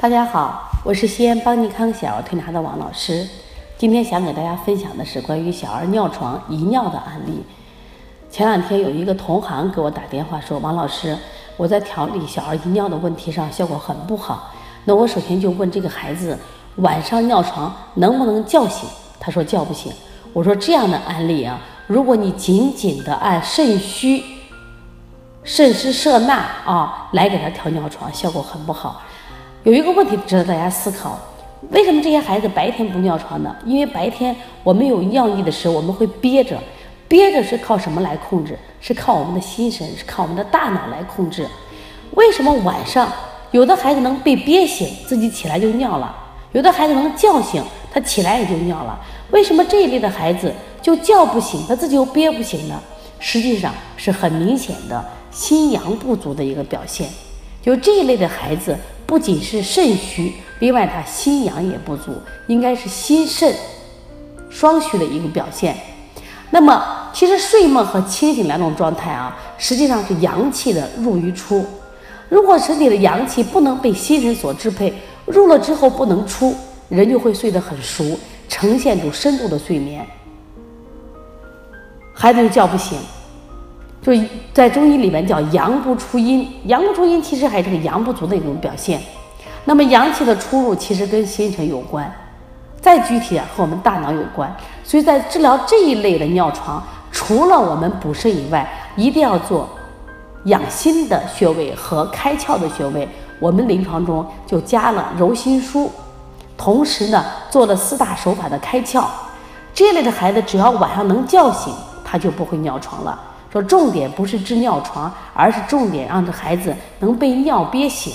大家好，我是西安邦尼康小儿推拿的王老师。今天想给大家分享的是关于小儿尿床遗尿的案例。前两天有一个同行给我打电话说：“王老师，我在调理小儿遗尿的问题上效果很不好。那我首先就问这个孩子晚上尿床能不能叫醒？他说叫不醒。我说这样的案例啊，如果你紧紧的按肾虚、肾湿摄纳啊来给他调尿床，效果很不好。有一个问题值得大家思考：为什么这些孩子白天不尿床呢？因为白天我们有尿意的时候，我们会憋着，憋着是靠什么来控制？是靠我们的心神，是靠我们的大脑来控制。为什么晚上有的孩子能被憋醒，自己起来就尿了；有的孩子能叫醒，他起来也就尿了？为什么这一类的孩子就叫不醒，他自己又憋不醒呢？实际上是很明显的心阳不足的一个表现。就这一类的孩子。不仅是肾虚，另外他心阳也不足，应该是心肾双虚的一个表现。那么，其实睡梦和清醒两种状态啊，实际上是阳气的入与出。如果身体的阳气不能被心神所支配，入了之后不能出，人就会睡得很熟，呈现出深度的睡眠，孩子就叫不醒。就在中医里面叫阳不出阴，阳不出阴其实还是个阳不足的一种表现。那么阳气的出入其实跟心神有关，再具体啊和我们大脑有关。所以在治疗这一类的尿床，除了我们补肾以外，一定要做养心的穴位和开窍的穴位。我们临床中就加了揉心枢，同时呢做了四大手法的开窍。这类的孩子只要晚上能叫醒，他就不会尿床了。说重点不是治尿床，而是重点让这孩子能被尿憋醒。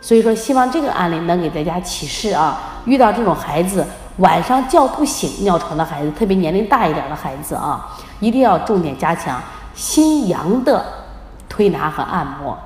所以说，希望这个案例能给大家启示啊！遇到这种孩子晚上叫不醒尿床的孩子，特别年龄大一点的孩子啊，一定要重点加强心阳的推拿和按摩。